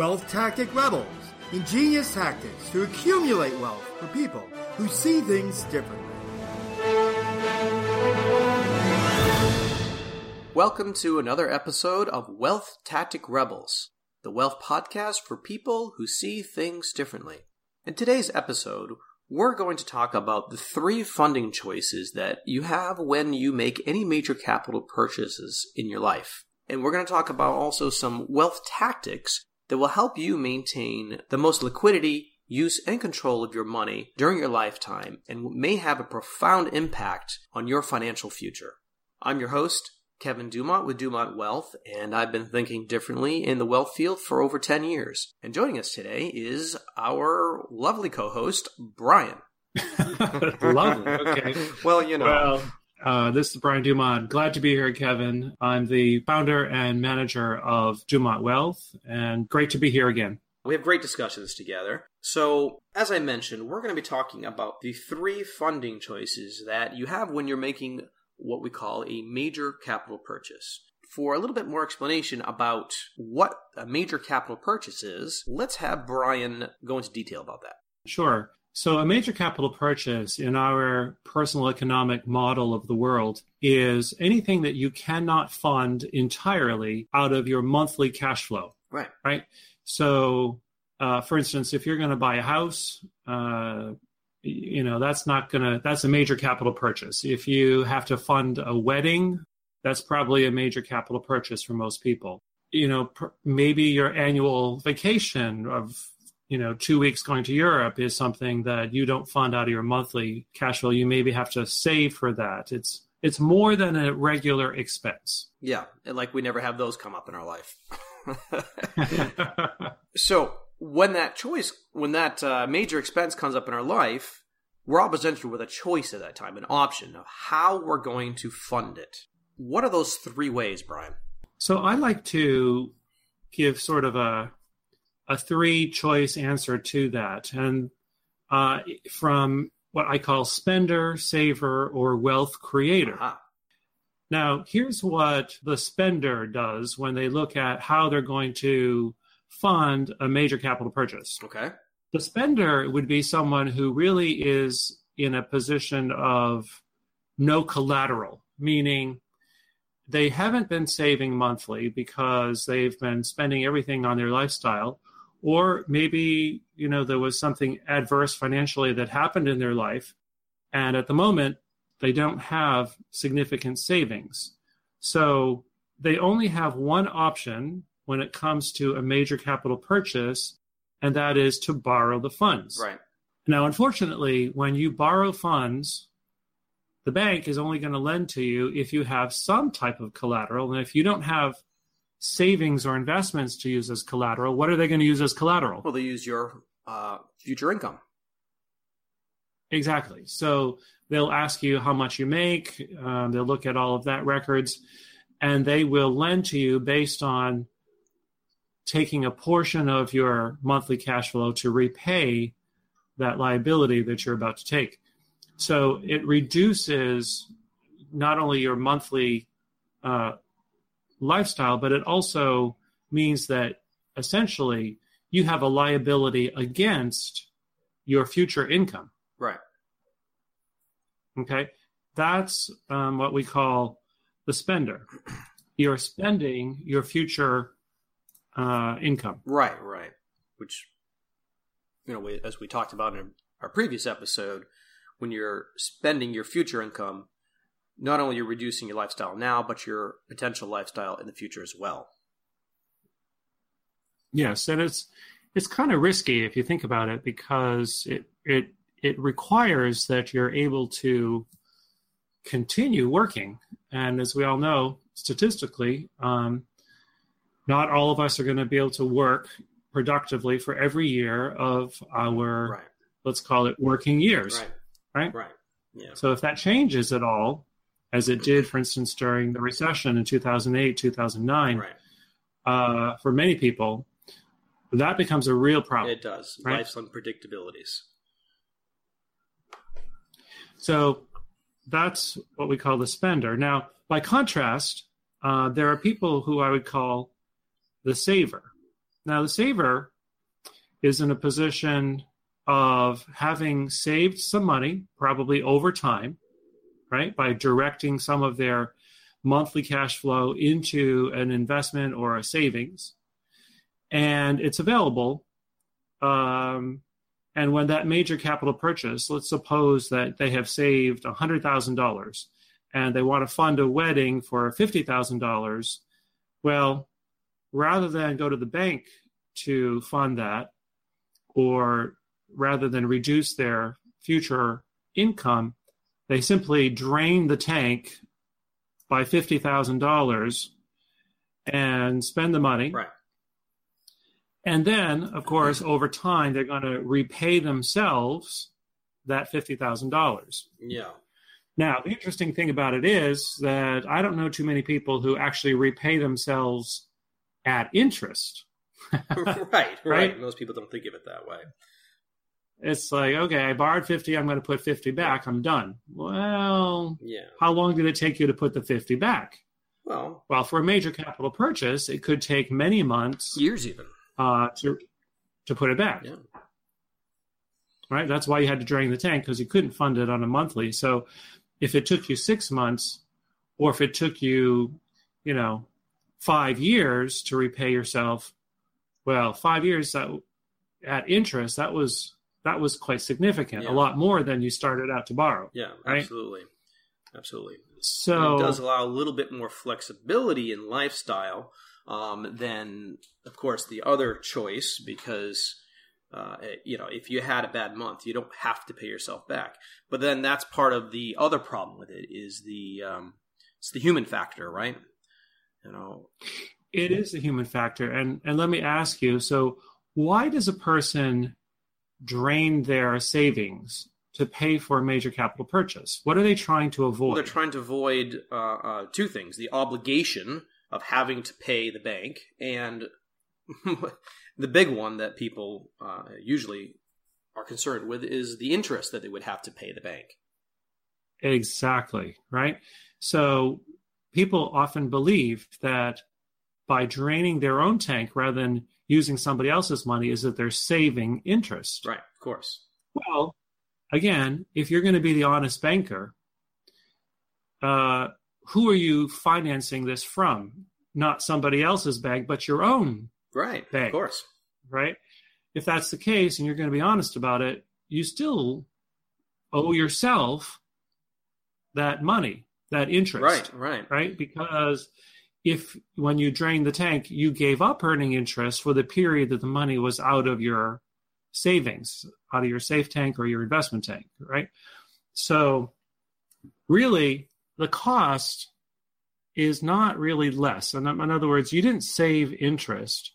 Wealth Tactic Rebels ingenious tactics to accumulate wealth for people who see things differently. Welcome to another episode of Wealth Tactic Rebels, the wealth podcast for people who see things differently. In today's episode, we're going to talk about the three funding choices that you have when you make any major capital purchases in your life. And we're going to talk about also some wealth tactics that will help you maintain the most liquidity, use, and control of your money during your lifetime and may have a profound impact on your financial future. I'm your host, Kevin Dumont with Dumont Wealth, and I've been thinking differently in the wealth field for over 10 years. And joining us today is our lovely co host, Brian. lovely. Okay. well, you know. Well, uh, this is Brian Dumont. Glad to be here, Kevin. I'm the founder and manager of Dumont Wealth, and great to be here again. We have great discussions together. So, as I mentioned, we're going to be talking about the three funding choices that you have when you're making what we call a major capital purchase. For a little bit more explanation about what a major capital purchase is, let's have Brian go into detail about that. Sure. So, a major capital purchase in our personal economic model of the world is anything that you cannot fund entirely out of your monthly cash flow. Right. Right. So, uh, for instance, if you're going to buy a house, uh, you know, that's not going to, that's a major capital purchase. If you have to fund a wedding, that's probably a major capital purchase for most people. You know, pr- maybe your annual vacation of you know, two weeks going to Europe is something that you don't fund out of your monthly cash flow. You maybe have to save for that. It's it's more than a regular expense. Yeah, and like we never have those come up in our life. so when that choice, when that uh, major expense comes up in our life, we're all presented with a choice at that time, an option of how we're going to fund it. What are those three ways, Brian? So I like to give sort of a a three choice answer to that. And uh, from what I call spender, saver, or wealth creator. Uh-huh. Now, here's what the spender does when they look at how they're going to fund a major capital purchase. Okay. The spender would be someone who really is in a position of no collateral, meaning they haven't been saving monthly because they've been spending everything on their lifestyle or maybe you know there was something adverse financially that happened in their life and at the moment they don't have significant savings. So they only have one option when it comes to a major capital purchase and that is to borrow the funds. Right. Now unfortunately when you borrow funds the bank is only going to lend to you if you have some type of collateral. And if you don't have savings or investments to use as collateral, what are they going to use as collateral? Well, they use your uh, future income. Exactly. So they'll ask you how much you make. Um, they'll look at all of that records, and they will lend to you based on taking a portion of your monthly cash flow to repay that liability that you're about to take. So it reduces not only your monthly uh, lifestyle, but it also means that essentially you have a liability against your future income. Right. Okay. That's um, what we call the spender. You're spending your future uh, income. Right, right. Which, you know, we, as we talked about in our previous episode, when you're spending your future income, not only you're reducing your lifestyle now, but your potential lifestyle in the future as well. Yes, and it's it's kind of risky if you think about it because it it it requires that you're able to continue working, and as we all know, statistically, um, not all of us are going to be able to work productively for every year of our right. let's call it working years, right? Right. Right. Yeah. So if that changes at all, as it did, for instance, during the recession in 2008, 2009. Right. Uh, for many people, that becomes a real problem. It does. Right? Life's unpredictabilities. So that's what we call the spender. Now, by contrast, uh, there are people who I would call the saver. Now, the saver is in a position of having saved some money, probably over time, right, by directing some of their monthly cash flow into an investment or a savings. And it's available. Um, and when that major capital purchase, let's suppose that they have saved $100,000 and they want to fund a wedding for $50,000, well, rather than go to the bank to fund that, or rather than reduce their future income, they simply drain the tank by $50,000 and spend the money. Right. And then, of course, over time, they're going to repay themselves that $50,000. Yeah. Now, the interesting thing about it is that I don't know too many people who actually repay themselves at interest. right, right, Right? Most people don't think of it that way. It's like, okay, I borrowed 50, I'm going to put 50 back, I'm done. Well, Yeah. how long did it take you to put the 50 back? Well, Well, for a major capital purchase, it could take many months years even. uh, to to put it back. Yeah. Right. That's why you had to drain the tank because you couldn't fund it on a monthly. So, if it took you six months, or if it took you, you know, five years to repay yourself, well, five years that at interest that was that was quite significant. Yeah. A lot more than you started out to borrow. Yeah, Right? absolutely. Absolutely. So it does allow a little bit more flexibility in lifestyle um, than, of course, the other choice because. Uh, you know, if you had a bad month, you don't have to pay yourself back. But then that's part of the other problem with it is the um, it's the human factor, right? You know, It is the human factor. And and let me ask you, so why does a person drain their savings to pay for a major capital purchase? What are they trying to Well, avoid? they're trying to avoid uh, uh, two things: the obligation of having to pay the bank, and the big one that people uh, usually are concerned with is the interest that they would have to pay the bank. exactly, right? So people often believe that by draining their own tank rather than using somebody else's money is that they're saving interest. Right, of course. Well, again, if you're going to be the honest banker, uh, who are you financing this from? Not somebody else's bank, but your own, Right, Bank. of course. right? If that's the case and you're going to be honest about it, you still owe yourself that money, that interest Right, right. right? Because if when you drained the tank, you gave up earning interest for the period that the money was out of your savings, out of your safe tank or your investment tank, right? So, really, the cost is not really less. In, in other words, you didn't save interest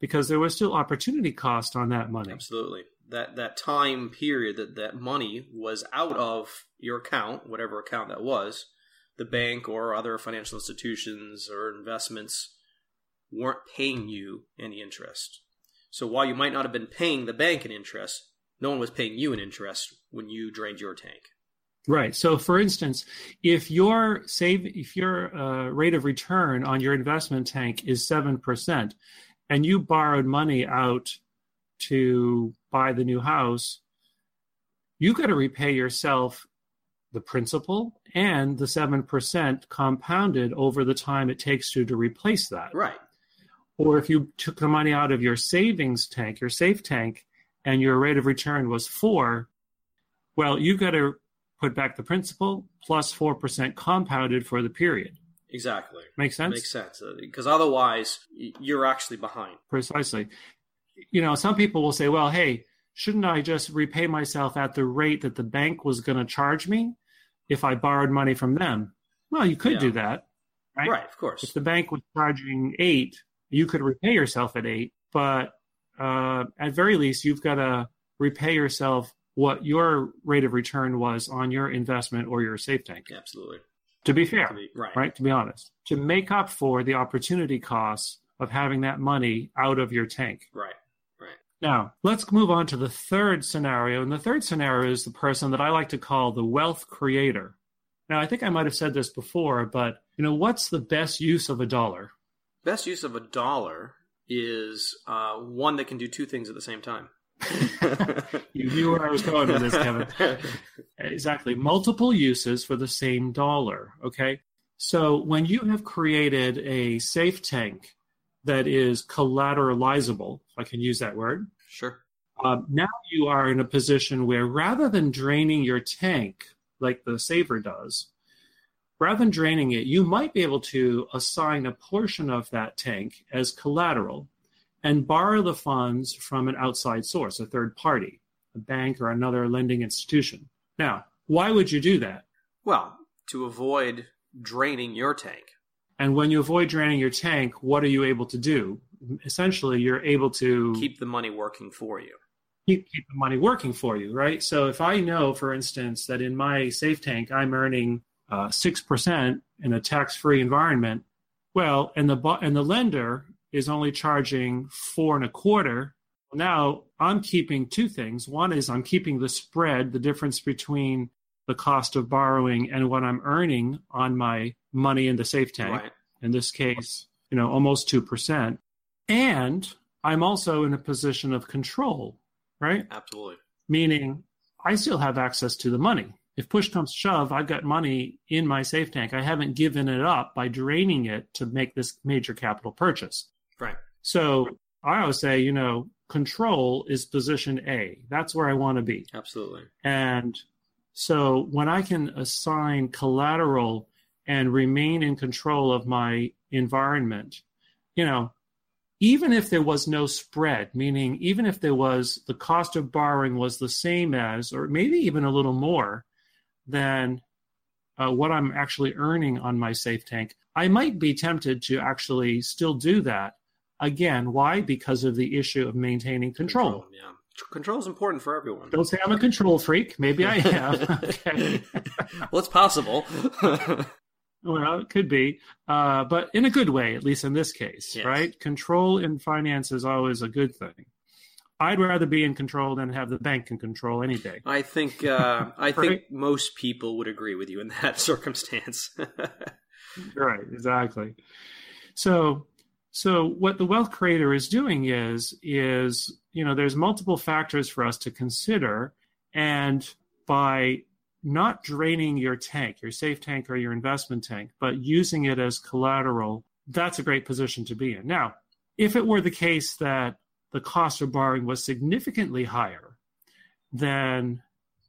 because there was still opportunity cost on that money. Absolutely. That that time period that that money was out of your account, whatever account that was, the bank or other financial institutions or investments weren't paying you any interest. So while you might not have been paying the bank an interest, no one was paying you an interest when you drained your tank. Right. So, for instance, if your save, if your uh, rate of return on your investment tank is seven percent, and you borrowed money out to buy the new house, you got to repay yourself the principal and the seven percent compounded over the time it takes you to replace that. Right. Or if you took the money out of your savings tank, your safe tank, and your rate of return was four, well, you got to put back the principal plus 4% compounded for the period. Exactly. Makes sense? Makes sense. Uh, because otherwise, you're actually behind. Precisely. You know, some people will say, well, hey, shouldn't I just repay myself at the rate that the bank was going to charge me if I borrowed money from them? Well, you could Yeah. do that. Right? Right, of course. If the bank was charging eight, you could repay yourself at eight, but uh, at very least, you've got to repay yourself what your rate of return was on your investment or your safe tank. Absolutely. To be fair, To be- right. right? To be honest, to make up for the opportunity costs of having that money out of your tank. Right. Now, let's move on to the third scenario. And the third scenario is the person that I like to call the wealth creator. Now, I think I might have said this before, but you know, what's the best use of a dollar? Best use of a dollar is uh, one that can do two things at the same time. you knew where I was going with this, Kevin. exactly. Multiple uses for the same dollar. Okay. So when you have created a safe tank that is collateralizable, if I can use that word. Sure. Um, now you are in a position where rather than draining your tank like the saver does, rather than draining it, you might be able to assign a portion of that tank as collateral and borrow the funds from an outside source, a third party, a bank or another lending institution. Now, why would you do that? Well, to avoid draining your tank. And when you avoid draining your tank, what are you able to do? Essentially, you're able to keep the money working for you. Keep, keep the money working for you, right? So if I know, for instance, that in my safe tank I'm earning uh, six uh, percent in a tax-free environment, well, and the and the lender is only charging four and a quarter. Now I'm keeping two things. One is I'm keeping the spread, the difference between the cost of borrowing and what I'm earning on my money in the safe tank. Right. In this case, you know, almost 2%. And I'm also in a position of control, right? Absolutely. Meaning I still have access to the money. If push comes to shove, I've got money in my safe tank. I haven't given it up by draining it to make this major capital purchase. Right. So I always say, you know, control is position A. That's where I want to be. Absolutely. And so when I can assign collateral and remain in control of my environment, you know, even if there was no spread, meaning even if there was the cost of borrowing was the same as, or maybe even a little more than uh, what I'm actually earning on my safe tank, I might be tempted to actually still do that. Again, why? Because of the issue of maintaining control. control yeah. Control is important for everyone. Don't say I'm a control freak. Maybe I am. okay. well, it's possible. well, it could be, uh, but in a good way, at least in this case, yes. right? Control in finance is always a good thing. I'd rather be in control than have the bank in control any day. I think uh, I right? think most people would agree with you in that circumstance. right, exactly. So so what the wealth creator is doing is is you know there's multiple factors for us to consider and by not draining your tank, your safe tank or your investment tank, but using it as collateral, that's a great position to be in. Now, if it were the case that the cost of borrowing was significantly higher than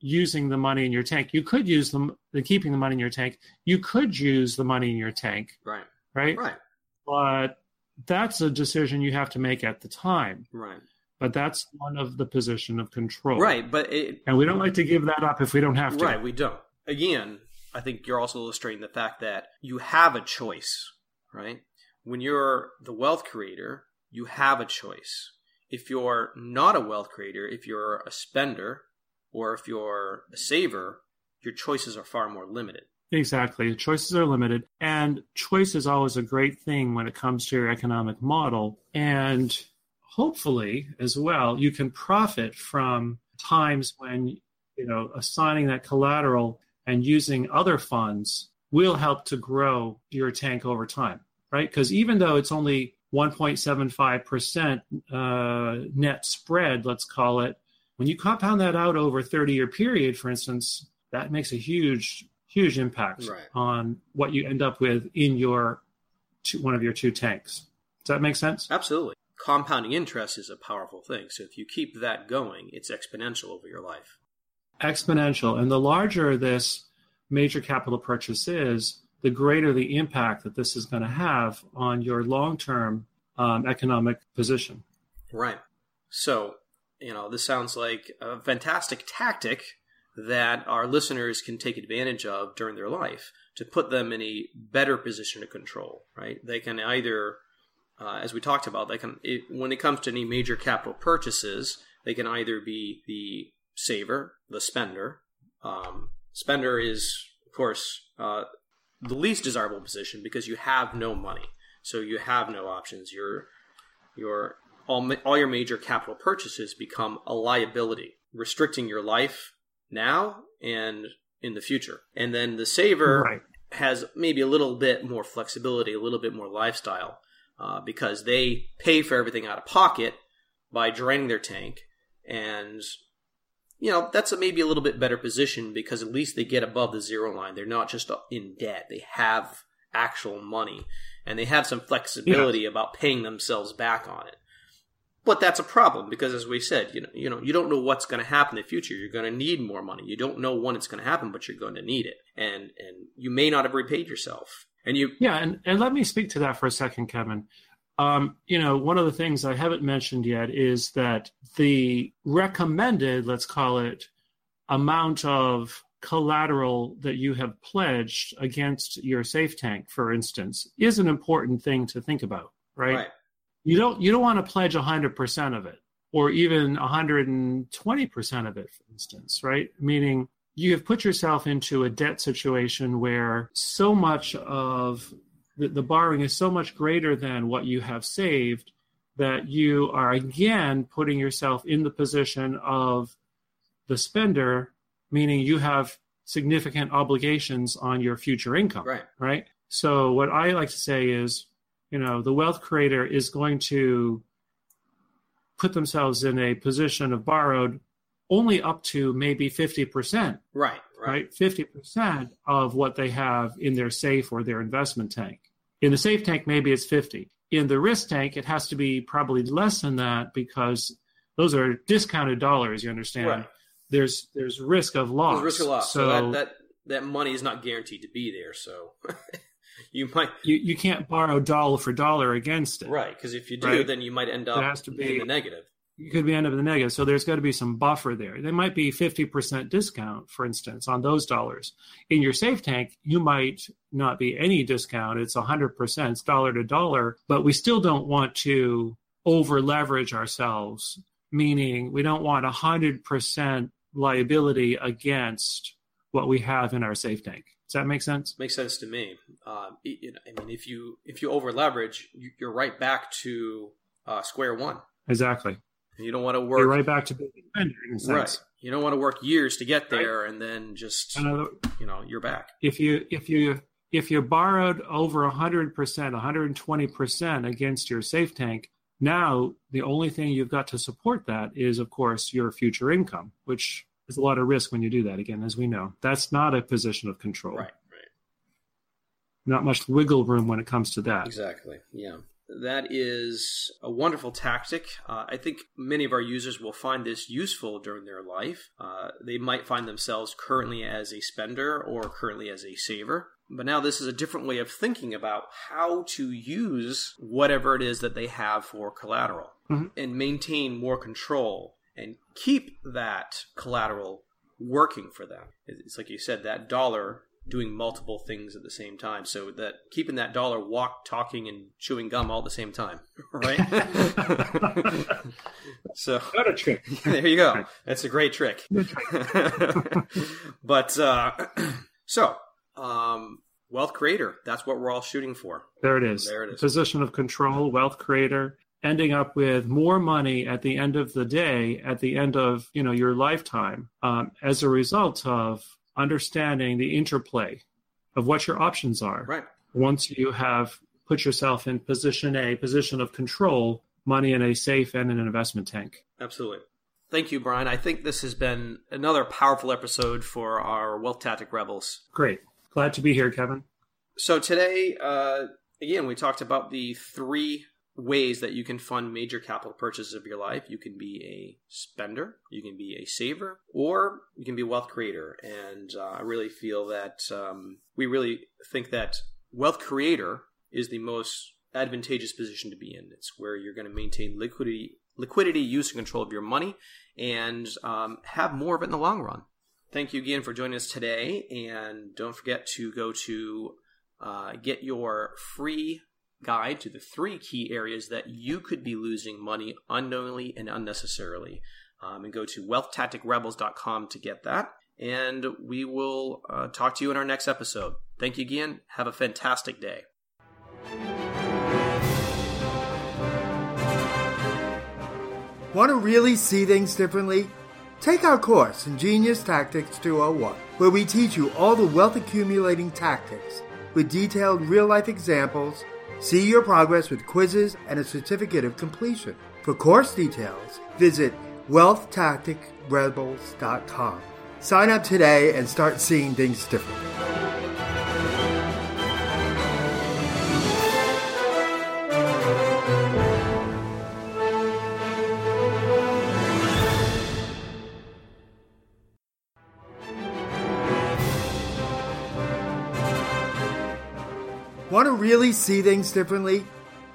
using the money in your tank, you could use them the keeping the money in your tank. You could use the money in your tank. Right. Right. Right. But that's a decision you have to make at the time. Right. But that's one of the position of control. Right. But it, and we don't like to give that up if we don't have to. Right. We don't. Again, I think you're also illustrating the fact that you have a choice. Right. When you're the wealth creator, you have a choice. If you're not a wealth creator, if you're a spender, or if you're a saver, your choices are far more limited. Exactly. Choices are limited. And choice is always a great thing when it comes to your economic model. And hopefully, as well, you can profit from times when, you know, assigning that collateral and using other funds will help to grow your tank over time, right? Because even though it's only 1.75% uh, net spread, let's call it, when you compound that out over a 30 year period, for instance, that makes a huge huge impact right. on what you end up with in your two, one of your two tanks. Does that make sense? Absolutely. Compounding interest is a powerful thing. So if you keep that going, it's exponential over your life. Exponential. And the larger this major capital purchase is, the greater the impact that this is going to have on your long term um, economic position. Right. So, you know, this sounds like a fantastic tactic that our listeners can take advantage of during their life to put them in a better position to control, right? They can either, uh, as we talked about, they can, it, when it comes to any major capital purchases, they can either be the saver, the spender. Um, spender is, of course, uh, the least desirable position because you have no money, so you have no options. Your your all all your major capital purchases become a liability, restricting your life now and in the future. And then the saver right. has maybe a little bit more flexibility, a little bit more lifestyle. Uh, because they pay for everything out of pocket by draining their tank. And, you know, that's a, maybe a little bit better position because at least they get above the zero line. They're not just in debt, they have actual money and they have some flexibility yeah. about paying themselves back on it. But that's a problem because, as we said, you know, you know, you don't know what's going to happen in the future. You're going to need more money. You don't know when it's going to happen, but you're going to need it, and and you may not have repaid yourself. And you, yeah, and and let me speak to that for a second, Kevin. Um, you know, one of the things I haven't mentioned yet is that the recommended, let's call it, amount of collateral that you have pledged against your safe tank, for instance, is an important thing to think about, right? right. You don't you don't want to pledge 100% of it or even 120% of it, for instance, right? Meaning you have put yourself into a debt situation where so much of the, the borrowing is so much greater than what you have saved that you are again putting yourself in the position of the spender, meaning you have significant obligations on your future income. Right. Right. So what I like to say is, you know, the wealth creator is going to put themselves in a position of borrowed only up to maybe 50%. Right. Right. 50% of what they have in their safe or their investment tank. In the safe tank, maybe it's 50. In the risk tank, it has to be probably less than that because those are discounted dollars, you understand? Right. There's there's risk of loss. There's risk of loss. So, so that, that that money is not guaranteed to be there. So you might you, you can't borrow dollar for dollar against it. Right, because if you do, right? then you might end up it has to be, in the negative you could be end up in the negative. So there's got to be some buffer there. There might be 50% discount, for instance, on those dollars. In your safe tank, you might not be any discount. It's 100%, it's dollar to dollar, but we still don't want to over leverage ourselves, meaning we don't want 100% liability against what we have in our safe tank. Does that make sense? Makes sense to me. Uh, I mean, if you if you over leverage, you're right back to uh, square one. Exactly. You don't want to work You're right back to being a vendor in a sense. Right. You don't want to work years to get there right. and then just you know you're back. If you if you if you borrowed over 100%, 120% against your safe tank, now the only thing you've got to support that is of course your future income, which is a lot of risk when you do that again as we know. That's not a position of control. Right, right. Not much wiggle room when it comes to that. Exactly. Yeah. That is a wonderful tactic. Uh, I think many of our users will find this useful during their life. Uh, they might find themselves currently as a spender or currently as a saver. But now this is a different way of thinking about how to use whatever it is that they have for collateral mm-hmm. and maintain more control and keep that collateral working for them. It's like you said, that dollar doing multiple things at the same time. So that keeping that dollar walk, talking, and chewing gum all at the same time, right? so not a trick. there you go. That's a great trick. but uh, so um, wealth creator. That's what we're all shooting for. There it is. There it is. Position of control, wealth creator. Ending up with more money at the end of the day, at the end of you know your lifetime, um, as a result of understanding the interplay of what your options are. Right. Once you have put yourself in position A, position of control, money in a safe and in an investment tank. Absolutely. Thank you, Brian. I think this has been another powerful episode for our Wealth Tactic Rebels. Great. Glad to be here, Kevin. So today, uh, again, we talked about the three ways that you can fund major capital purchases of your life. You can be a spender, you can be a saver, or you can be a wealth creator. And uh, I really feel that um, we really think that wealth creator is the most advantageous position to be in. It's where you're going to maintain liquidity, liquidity, use and control of your money, and um, have more of it in the long run. Thank you again for joining us today, and don't forget to go to uh, get your free guide to the three key areas that you could be losing money unknowingly and unnecessarily. Um, and go to wealthtacticrebels.com to get that. And we will uh, talk to you in our next episode. Thank you again. Have a fantastic day. Want to really see things differently? Take our course, Ingenious Tactics 201, where we teach you all the wealth accumulating tactics with detailed real life examples See your progress with quizzes and a certificate of completion. For course details, visit wealthtacticrebels.com. Sign up today and start seeing things differently. Want to really see things differently?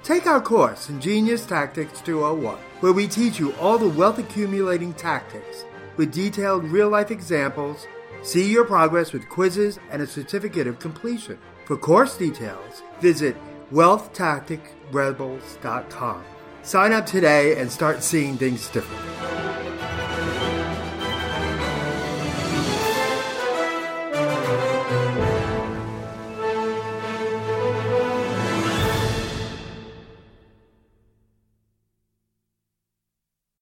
Take our course, Ingenious Tactics 201, where we teach you all the wealth accumulating tactics with detailed real life examples. See your progress with quizzes and a certificate of completion. For course details, visit wealthtacticrebels.com. Sign up today and start seeing things differently.